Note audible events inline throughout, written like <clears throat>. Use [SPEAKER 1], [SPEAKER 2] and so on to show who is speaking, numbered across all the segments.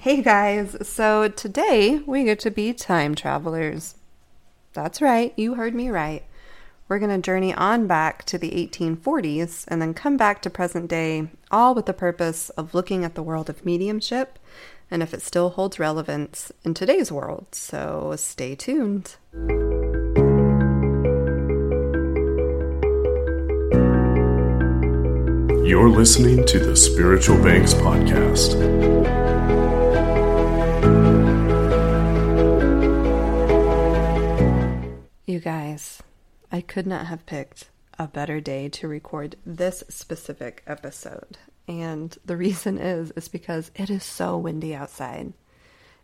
[SPEAKER 1] Hey guys, so today we get to be time travelers. That's right, you heard me right. We're going to journey on back to the 1840s and then come back to present day, all with the purpose of looking at the world of mediumship and if it still holds relevance in today's world. So stay tuned.
[SPEAKER 2] You're listening to the Spiritual Banks Podcast.
[SPEAKER 1] Guys, I could not have picked a better day to record this specific episode. And the reason <laughs> is is because it is so windy outside.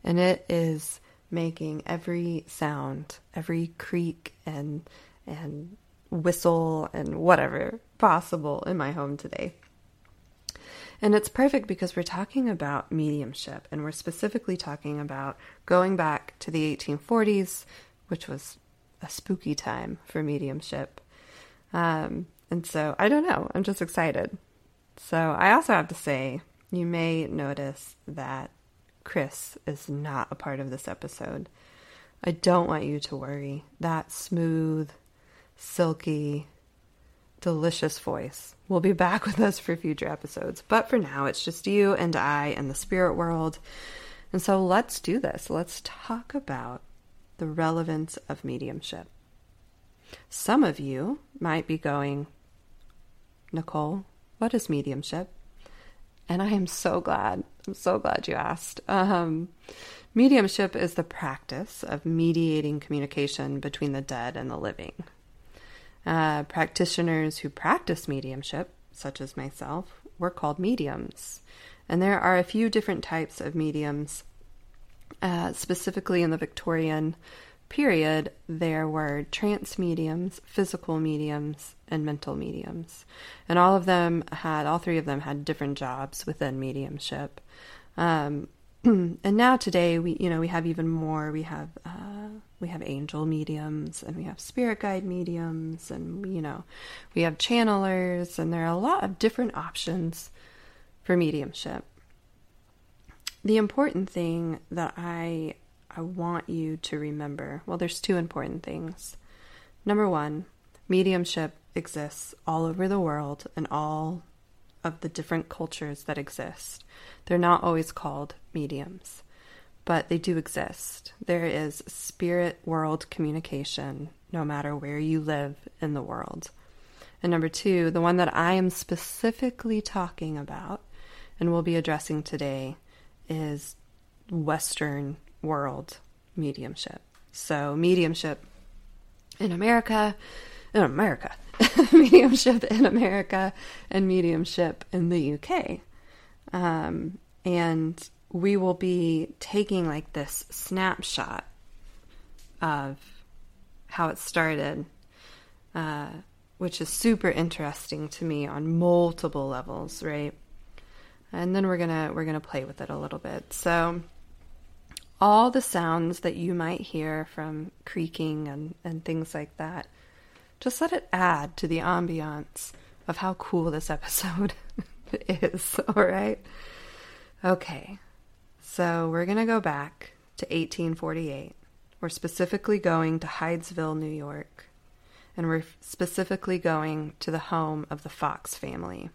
[SPEAKER 1] And it is making every sound, every creak and and whistle and whatever possible in my home today. And it's perfect because we're talking about mediumship and we're specifically talking about going back to the 1840s, which was a spooky time for mediumship. Um, and so I don't know, I'm just excited. So I also have to say, you may notice that Chris is not a part of this episode. I don't want you to worry. That smooth, silky, delicious voice will be back <laughs> with us for future episodes. But for now, it's just you and I and the spirit world. And so let's do this. Let's talk about the relevance of mediumship. Some of you might be going, Nicole, what is mediumship? And I am so glad. I'm so glad you asked. Um, mediumship is the practice of mediating communication between the dead and the living. Uh, practitioners who practice mediumship, such as myself, were called mediums. And there are a few different types of mediums. Uh, specifically in the Victorian period, there were trance mediums, physical mediums, and mental mediums. And all of them had, all three of them had different jobs within mediumship. Um, <clears throat> and now today we you know we have even more we have uh, we have angel mediums and we have spirit guide mediums and you know we have channelers and there are a lot of different options for mediumship the important thing that i i want you to remember well there's two important things number one mediumship exists all over the world and all of the different cultures that exist. They're not always called mediums, but they do exist. There is spirit world communication no matter where you live in the world. And number two, the one that I am specifically talking about and will be addressing today is Western world mediumship. So, mediumship in America, in America, <laughs> mediumship in America and mediumship in the UK. Um, and we will be taking like this snapshot of how it started, uh, which is super interesting to me on multiple levels, right? And then we're gonna we're gonna play with it a little bit. So all the sounds that you might hear from creaking and, and things like that just let it add to the ambiance of how cool this <laughs> episode is, all right? Okay, so we're to go back to 1848. We're specifically going to Hydesville, New York, and we're specifically going to the home of the Fox family.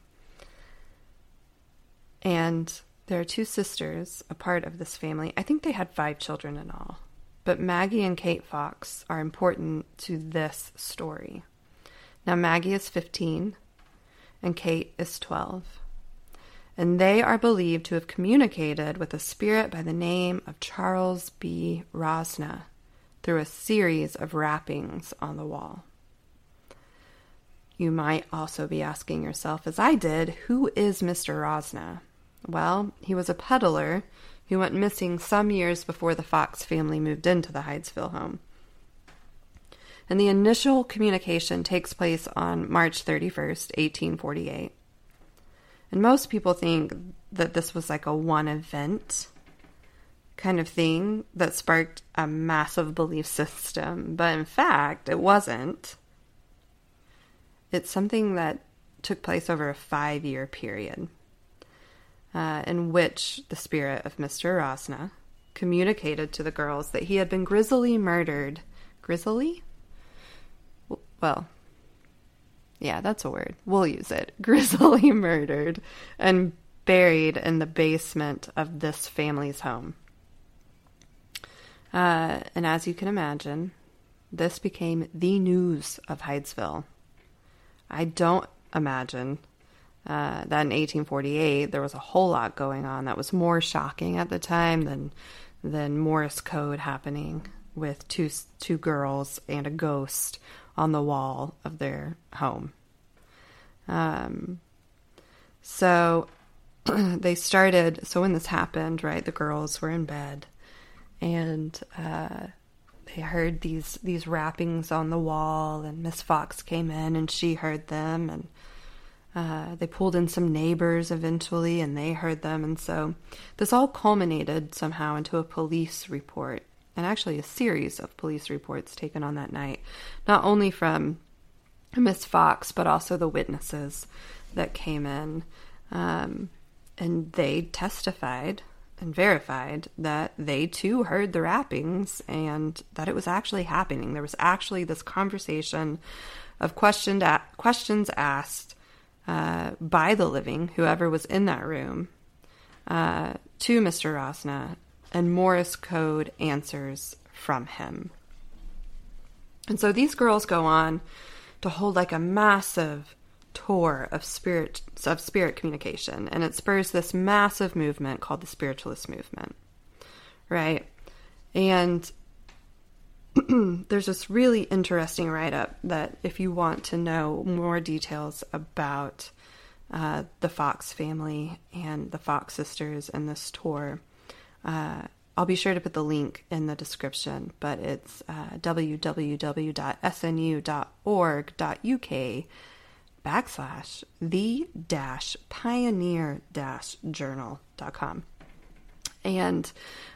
[SPEAKER 1] And there are two sisters, a part of this family. I think they had five children in all. But Maggie and Kate Fox are important to this story. Now, Maggie is 15 and Kate is 12. And they are believed to have communicated with a spirit by the name of Charles B. Rosna through a series of rappings on the wall. You might also be asking yourself, as I did, who is Mr. Rosna? Well, he was a peddler who went missing some years before the Fox family moved into the Hydesville home. And the initial communication takes place on March 31st, 1848. And most people think that this was like a one event kind of thing that sparked a massive belief system. But in fact, it wasn't. It's something that took place over a five year period. Uh, in which the spirit of Mr. Rosna communicated to the girls that he had been grisly murdered. Grisly? Well, yeah, that's a word. We'll use it. <laughs> Grisly murdered and buried in the basement of this family's home. Uh, and as you can imagine, this became the news of Hydesville. I don't imagine uh, that in 1848 there was a whole lot going on that was more shocking at the time than than Morse code happening with two two girls and a ghost on the wall of their home. Um, so <clears throat> they started. So when this happened, right, the girls were in bed, and uh, they heard these these rappings on the wall, and Miss Fox came in and she heard them, and uh, they pulled in some neighbors eventually, and they heard them. And so this all culminated somehow into a police report, and actually a series of police reports taken on that night, not only from Miss Fox, but also the witnesses that came in. Um, and they testified and verified that they too heard the rappings and that it was actually happening. There was actually this conversation of questioned questions asked uh, by the living, whoever was in that room, uh, to Mr. Rosna, and Morse code answers from him. And so these girls go on to hold like a massive tour of spirit of spirit communication, and it spurs this massive movement called the spiritualist movement, right? And <clears throat> there's this really interesting write up that if you want to know more details about uh, the Fox family and the Fox sisters and this tour, uh, I'll be sure to put the link in the description, but it's uh, www.snu.org.uk backslash the dash pioneer dash journal.com. And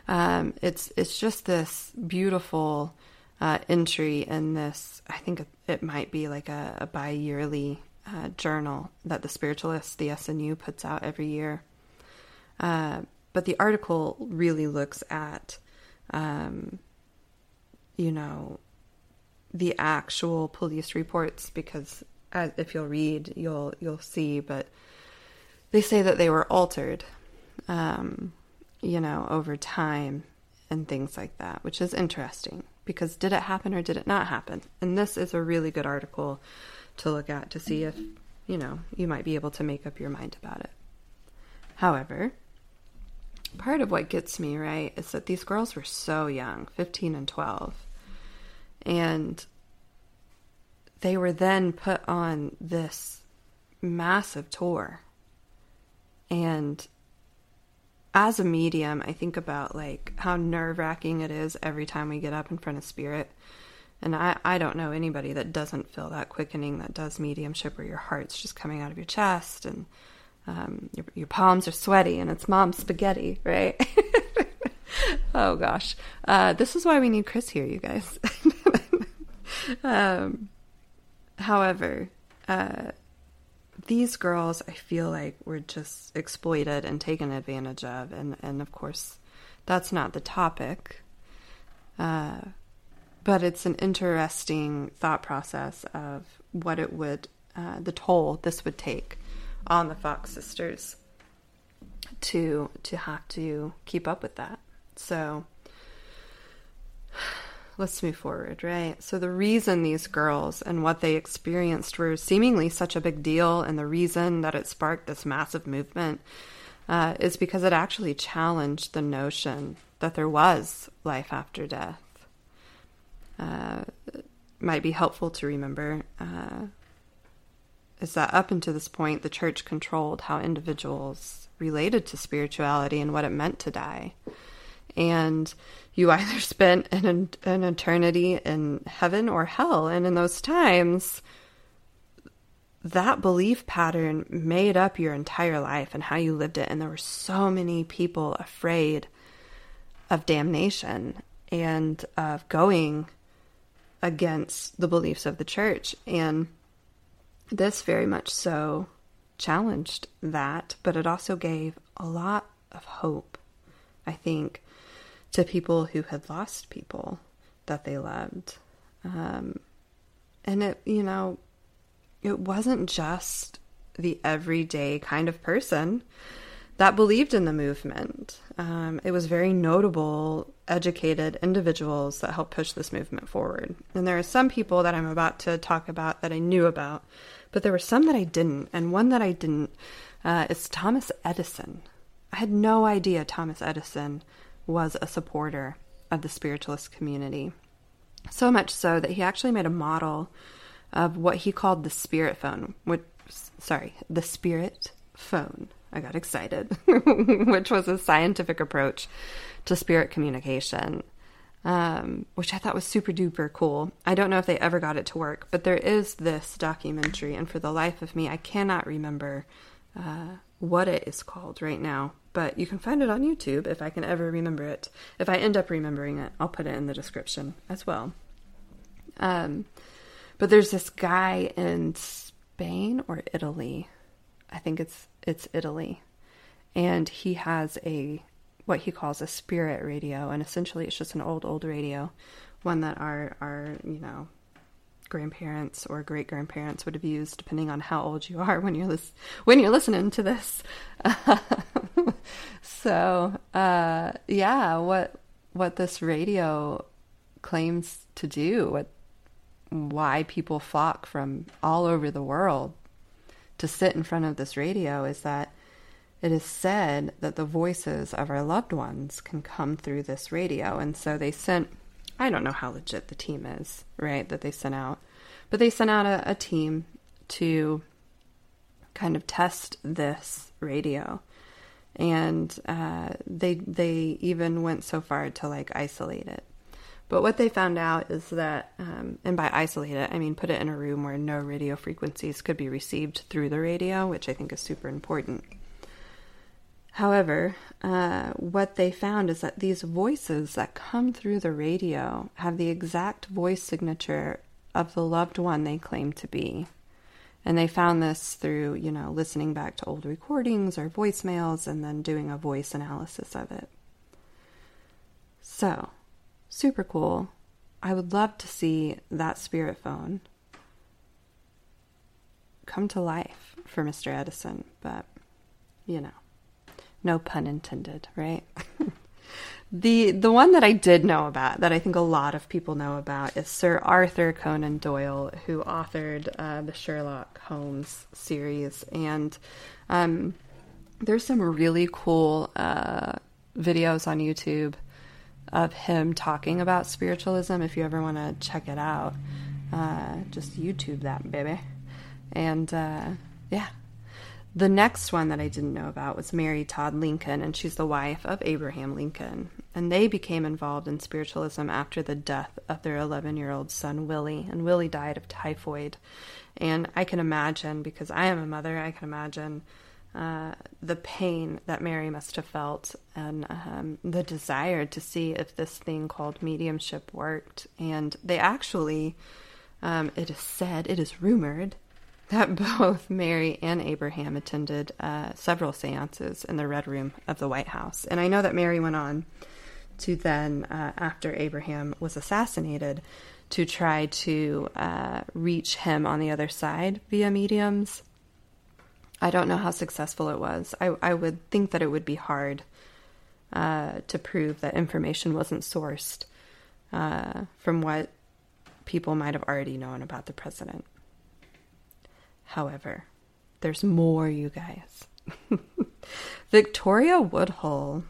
[SPEAKER 1] um, it's it's just this beautiful uh, entry in this. I think it might be like a, a bi yearly uh, journal that the Spiritualist, the SNU, puts out every year. Uh, but the article really looks at, um, you know, the actual police reports because as, if you'll read, you'll you'll see. But they say that they were altered, um, you know, over time and things like that, which is interesting because did it happen or did it not happen? And this is a really good article to look at to see if, you know, you might be able to make up your mind about it. However, part of what gets me, right, is that these girls were so young 15 and 12. And they were then put on this massive tour. And as a medium, I think about like how nerve wracking it is every time we get up in front of spirit. And I, I don't know anybody that doesn't feel that quickening that does mediumship where your heart's just coming out of your chest and um, your, your palms are sweaty and it's mom's spaghetti, right? <laughs> oh gosh. Uh, this is why we need Chris here, you guys. <laughs> um, however, uh, these girls, I feel like, were just exploited and taken advantage of, and and of course, that's not the topic. Uh, but it's an interesting thought process of what it would, uh, the toll this would take on the Fox sisters to to have to keep up with that. So let's move forward, right? So, the reason these girls and what they experienced were seemingly such a big deal, and the reason that it sparked this massive movement uh, is because it actually challenged the notion that there was life after death. Uh, might be helpful to remember uh, is that up until this point, the church controlled how individuals related to spirituality and what it meant to die and you either <laughs> spent an, an eternity in heaven or hell. And in those times, that belief pattern made up your entire life and how you lived it. And there were so many people afraid of damnation and of going against the beliefs of the church. And this very much so challenged that, but it also gave a lot of hope, I think, to people who had lost people that they loved. Um, and it, you know, it wasn't just the everyday kind of person that believed in the movement. Um, it was very notable, educated individuals that helped push this movement forward. And there are some people that I'm about to talk about that I knew about, but there were some that I didn't. And one that I didn't uh, is Thomas Edison. I had no idea Thomas Edison was a supporter of the spiritualist community. So much so that he actually made a model of what he called the spirit phone, which, sorry, the spirit phone. I got excited, <laughs> which was a scientific approach to spirit communication, um, which I thought was super duper cool. I don't know if they ever got it to work, but there is this documentary, and for the life of me, I cannot remember uh, what it is called right now. But you can find it on YouTube if I can ever remember it. If I end up remembering it, I'll put it in the description as well. Um, but there's this guy in Spain or Italy. I think it's it's Italy. And he has a what he calls a spirit radio and essentially it's just an old old radio, one that our our, you know, grandparents or great grandparents would have used depending on how old you are when you're lis- when you're listening to this. <laughs> so, uh, yeah, what what this radio claims to do, what why people flock from all over the world to sit in front of this radio is that it is said that the voices of our loved ones can come through this radio. And so they sent, I don't know how legit the team is, right, that they sent out, but they sent out a, a team to kind of test this radio. And uh, they they even went so far to like isolate it. But what they found out is that, um, and by isolate it, I mean put it in a room where no radio frequencies could be received through the radio, which I think is super important. However, uh, what they found is that these voices that come through the radio have the exact voice signature of the loved one they claim to be. And they found this through, you know, listening back to old recordings or voicemails and then doing a voice analysis of it. So, super cool. I would love to see that spirit phone come to life for Mr. Edison, but you know, no pun intended, right? <laughs> the the one that I did know about that I think a lot of people know about is Sir Arthur Conan Doyle, who authored uh, the Sherlock Holmes series, and um, there's some really cool uh, videos on YouTube of him talking about spiritualism. If you ever want to check it out, uh, just YouTube that, baby. And uh, yeah. The next one that I didn't know about was Mary Todd Lincoln, and she's the wife of Abraham Lincoln. And they became involved in spiritualism after the death of their 11 year old son, Willie. And Willie died of typhoid. And I can imagine, because I am a mother, I can imagine uh, the pain that Mary must have felt and um, the desire to see if this thing called mediumship worked. And they actually, um, it is said, it is rumored that <laughs> both Mary and Abraham attended uh, several seances in the Red Room of the White House. And I know that Mary went on to then, uh, after Abraham was assassinated, to try to uh, reach him on the other side via mediums. I don't know how successful it was. I, I would think that it would be hard uh, to prove that information wasn't sourced uh, from what people might have already known about the president. However, there's more, you guys. <laughs> Victoria Woodhull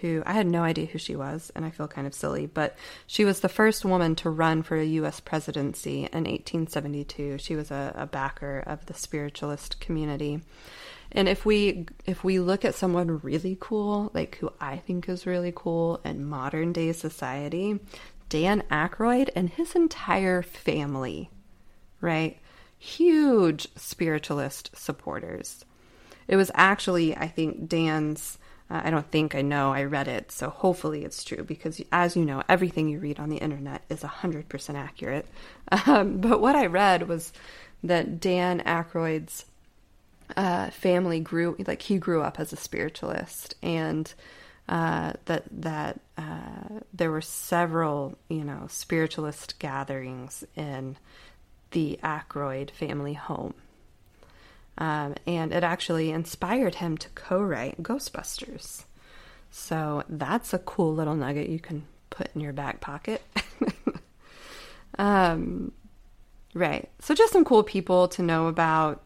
[SPEAKER 1] who I had no idea who she was, and I feel kind of silly, but she was the first woman to run for a U.S. presidency in 1872. She was a, a backer of the spiritualist community. And if we if we look at someone really cool, like who I think is really cool in modern day society, Dan Aykroyd and his entire family, right? Huge spiritualist supporters. It was actually, I think, Dan's uh, I don't think I know. I read it, so hopefully it's true because, as you know, everything you read on the internet is 100% accurate. <laughs> Um, but what I read was that Dan Aykroyd's uh, family grew like he grew up as a spiritualist and uh, that that uh, there were several you know spiritualist gatherings in the Aykroyd family home. Um, and it actually inspired him to co-write Ghostbusters. So that's a cool little nugget you can put in your back pocket. <laughs> Um, right. So just some cool people to know about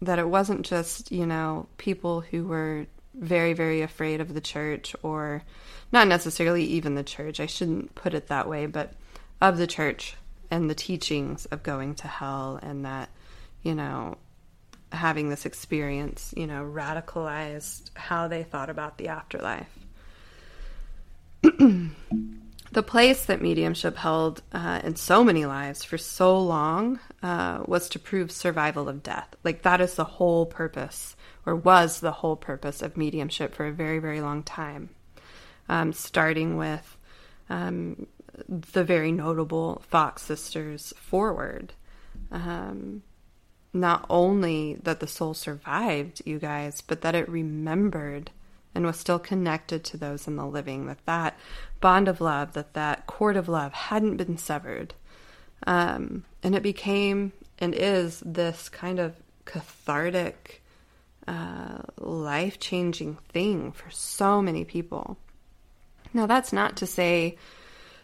[SPEAKER 1] that it wasn't just, you know, people who were very, very afraid of the church, or not necessarily even the church, I shouldn't put it that way, but of the church and the teachings of going to hell, and that, you know, having this experience, you know, radicalized how they thought about the afterlife. <clears throat> the place that mediumship held uh, in so many lives for so long uh, was to prove survival of death. Like that is the whole purpose, or was the whole purpose of mediumship for a very, very long time. Um, starting with um, the very notable Fox sisters forward. Um, not only that the soul survived, you guys, but that it remembered and was still connected to those in the living, that that bond of love, that that cord of love hadn't been severed. Um, and it became and is this kind of cathartic, uh, life changing thing for so many people. Now, that's not to say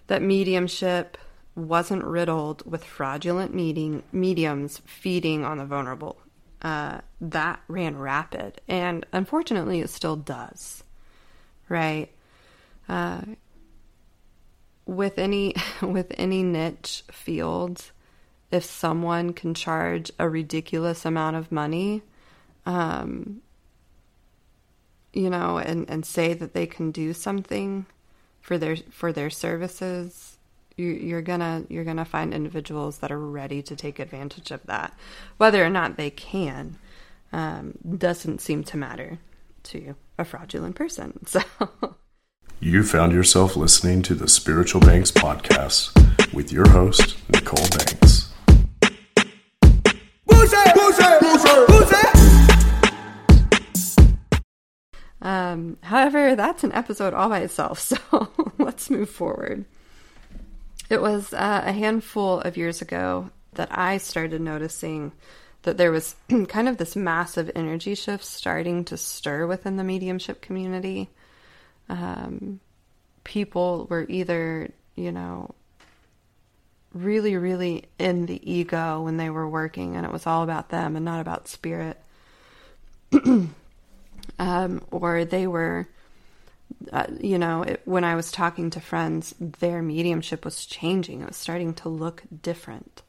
[SPEAKER 1] that mediumship wasn't riddled with fraudulent meeting, mediums feeding on the vulnerable uh, that ran rapid, and unfortunately, it still does. Right? Uh, with any <laughs> with any niche field, if someone can charge a ridiculous amount of money, um, you know, and, and say that they can do something for their for their services, you, are gonna you're gonna find individuals that are ready to take advantage of that. Whether or not they can um, doesn't seem to matter to a fraudulent person. <laughs> So.
[SPEAKER 2] You found yourself listening to the Spiritual Banks podcast with your host, Nicole Banks.
[SPEAKER 1] Um, however, that's an episode all by itself, <laughs> so let's move forward. It was uh, a handful of years ago that I started noticing that there was <clears throat> kind of this massive energy shift starting to stir within the mediumship community. Um, people were either, you know, really, really in the ego when they were working, and it was all about them and not about spirit. <clears throat> um, or they were uh, you know, it, when I was talking to friends, their mediumship was changing. It was starting to look different.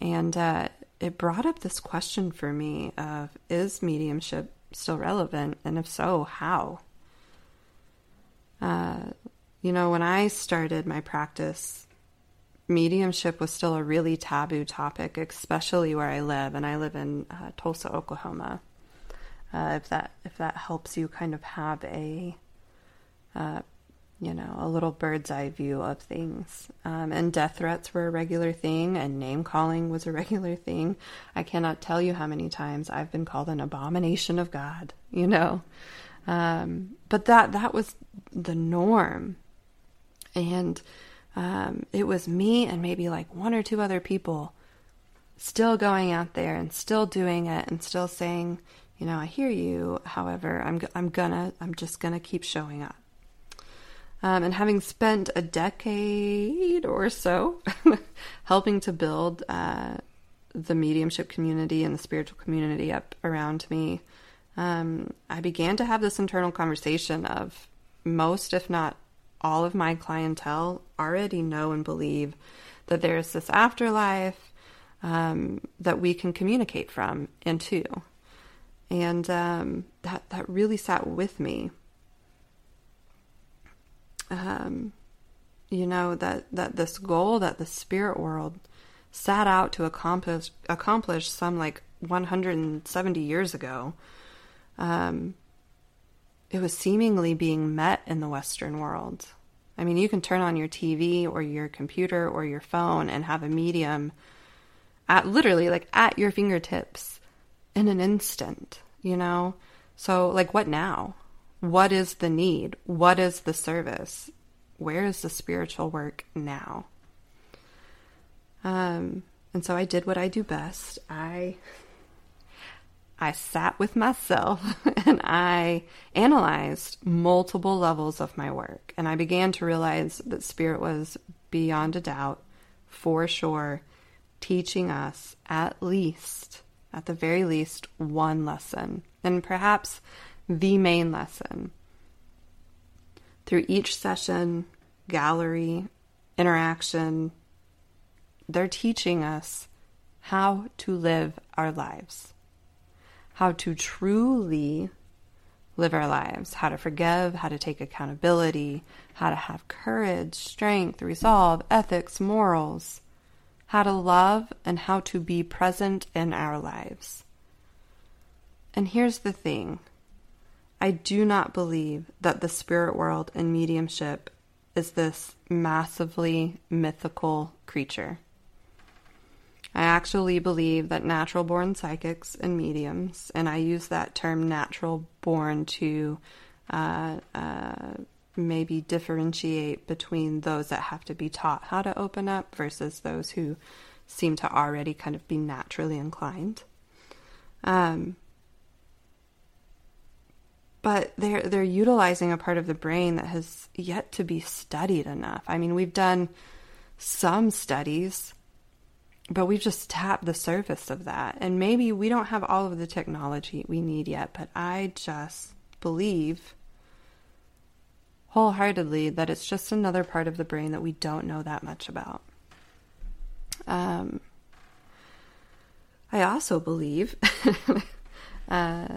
[SPEAKER 1] And uh, it brought up this question for me of is mediumship still relevant? And if so, how? Uh, you know, when I started my practice, mediumship was still a really taboo topic, especially where I live, and I live in uh, Tulsa, Oklahoma. Uh, if that if that helps you kind of have a uh, you know, a little bird's eye view of things. Um, and death threats were a regular thing, and name calling was a <laughs> regular thing. I cannot tell you how many times I've been called an abomination of God, you know. Um, but that that was the norm, and um, it was me and maybe like one or two other people still going out there and still doing it and still saying, you know, I hear you. However, I'm I'm gonna I'm just gonna keep showing up. Um, and having spent a decade or so <laughs> helping to build uh, the mediumship community and the spiritual community up around me, um, I began to have this internal conversation of most, if not all, of my clientele already know and believe that there's this afterlife um, that we can communicate from and to. And um, that, that really sat with me. Um, you know that that this goal that the spirit world sat out to accomplish accomplish some like 170 years ago um, it was seemingly being met in the western world. I mean you can turn on your tv or your computer or your phone and have a medium at literally like at your fingertips in an instant, you know? So, like, what now? What is the need? What is the service? Where is the spiritual work now? Um, and so I did what I do best. I I sat with myself <laughs> and I analyzed multiple levels of my work. And I began to realize that Spirit was beyond a doubt, for sure, teaching us at least, at the very least, one lesson. And perhaps the main lesson. Through each session, gallery, interaction, they're teaching us how to live our lives how to truly live our lives, how to forgive, how to take accountability, how to have courage, strength, resolve, ethics, morals, how to love, and how to be present in our lives. And here's the thing I do not believe that the spirit world and mediumship is this massively mythical creature. I actually believe that natural born psychics and mediums, and I use that term natural born to uh, uh, maybe differentiate between those that have to be taught how to open up versus those who seem to already kind of be naturally inclined. Um, but they're they're utilizing a part of the brain that has yet to be studied enough. I mean, we've done some studies but we've just tapped the surface of that. And maybe we don't have all of the technology we need yet, but I just believe wholeheartedly that it's just another part of the brain that we don't know that much about. Um, I also believe <laughs> uh,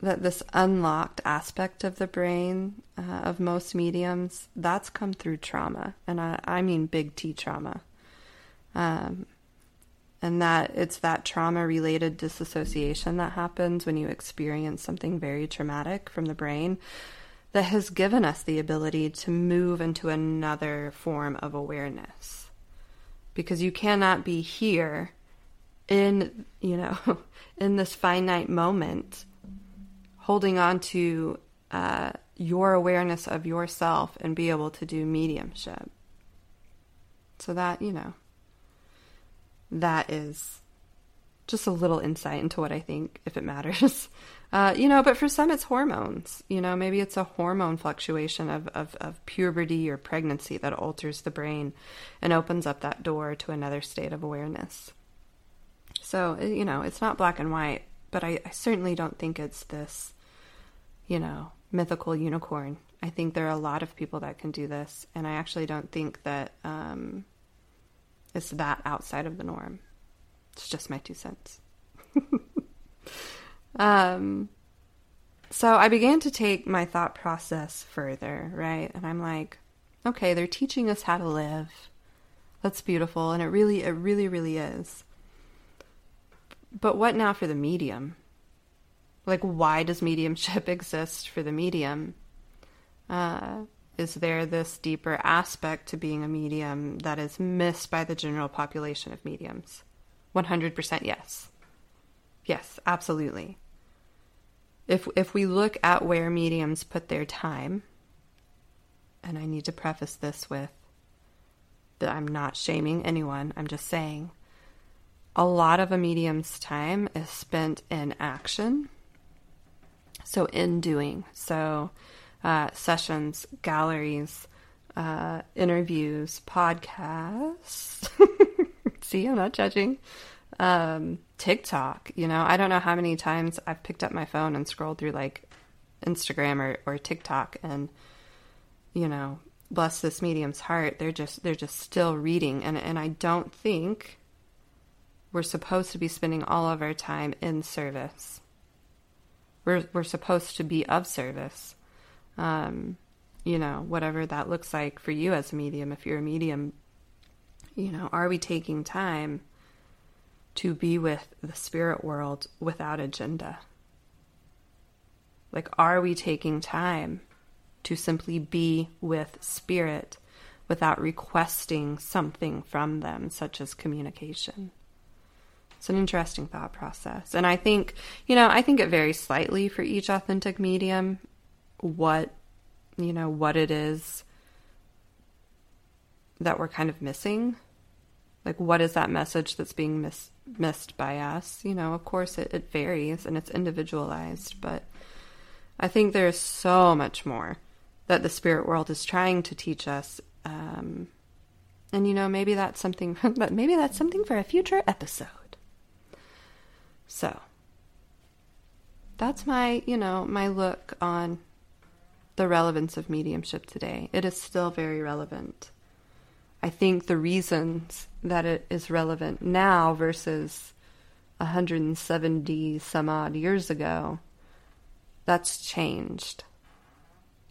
[SPEAKER 1] that this unlocked aspect of the brain uh, of most mediums that's come through trauma, and I, I mean big T trauma. Um, and that it's that trauma related disassociation that happens when you experience something very traumatic from the brain that has given us the ability to move into another form of awareness because you cannot be here in you know <laughs> in this finite moment holding on to uh, your awareness of yourself and be able to do mediumship so that you know that is just a little insight into what I think, if it matters. <laughs> Uh, you know, but for some it's hormones. You know, maybe it's a hormone fluctuation of, of, of puberty or pregnancy that alters the brain and opens up that door to another state of awareness. So, you know, it's not black and white, but I, I certainly don't think it's this, you know, mythical unicorn. I think there are a lot of people that can do this, and I actually don't think that um, is that outside of the norm. It's just my two cents. <laughs> um, so I began to take my thought process further, right? And I'm like, okay, they're teaching us how to live. That's beautiful, and it really, it really, really is. But what now for the medium? Like, why does mediumship <laughs> exist for the medium? Uh, is there this deeper aspect to being a medium that is missed by the general population of mediums? 100% yes. Yes, absolutely. If if we look at where mediums put their time, and I need to preface this with that I'm not shaming anyone, I'm just saying a lot of a medium's time is spent in action. So in doing. So uh, sessions, galleries, uh, interviews, podcasts. <laughs> See, I'm not judging. Um, TikTok, you know, I don't know how many times I've picked up my phone and scrolled through like Instagram or, or TikTok and, you know, bless this medium's heart, they're just they're just still reading and, and I don't think we're supposed to be spending all of our time in service. We're we're supposed to be of service um, you know, whatever that looks like for you as a medium. If you're a medium, you know, are we taking time to be with the spirit world without agenda? Like, are we taking time to simply be with spirit without requesting something from them, such as communication? It's an interesting thought process. And I think, you know, I think it varies slightly for each authentic medium what, you know, what it is that we're kind of missing. Like, what is that message that's being miss- missed by us? You know, of course, it, it varies and it's individualized, but I think there's so much more that the spirit world is trying to teach us. Um, and you know, maybe that's something. <laughs> But maybe that's something for a future episode. So that's my, you know, my look on the relevance of mediumship today. It is still very relevant. I think the reasons that it is relevant now versus 170 some odd years ago, that's changed.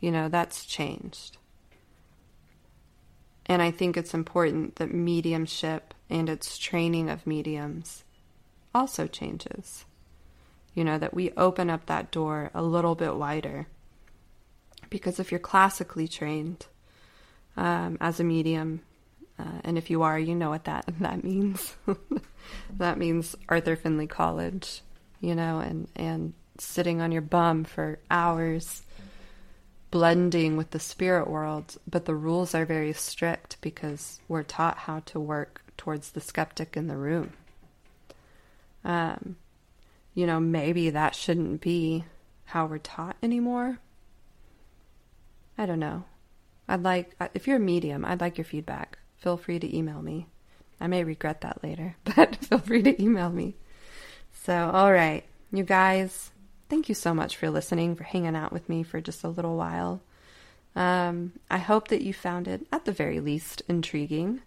[SPEAKER 1] You know, that's changed. And I think it's important that mediumship and its training of mediums also changes. You know, that we open up that door a little bit wider. Because if you're classically trained um, as a medium, uh, and if you are, you know what that <laughs> that means. <laughs> that means Arthur Findlay College, you know, and and sitting on your bum for hours blending with the spirit world, but the rules are very strict because we're taught how to work towards the skeptic in the room. Um, you know, maybe that shouldn't be how we're taught anymore. I don't know. I'd like, if you're a medium, I'd like your feedback. Feel free to email me. I may regret that later, <laughs> but feel free to email me. So, all right, you guys, thank you so much for listening, for hanging out with me for just a little while. Um, I hope that you found it, at the very least, intriguing.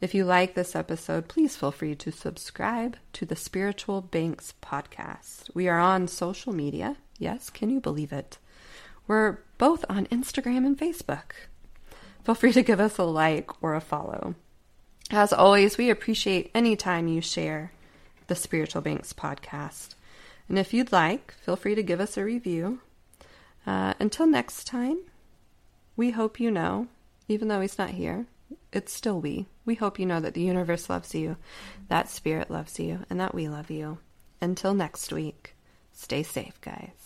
[SPEAKER 1] If you like this episode, please feel free to subscribe to the Spiritual Banks podcast. We are on social media. Yes, can you believe it? We're both on Instagram and Facebook. Feel free to give us a like or a follow. As always, we appreciate any time you share the Spiritual Banks podcast. And if you'd like, feel free to give us a review. Uh, until next time, we hope you know, even though he's not here, it's still we. We hope you know that the universe loves you, that spirit loves you, and that we love you. Until next week, stay safe, guys.